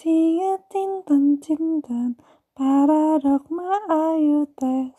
Tinga tintan cintan para dogma ayu tes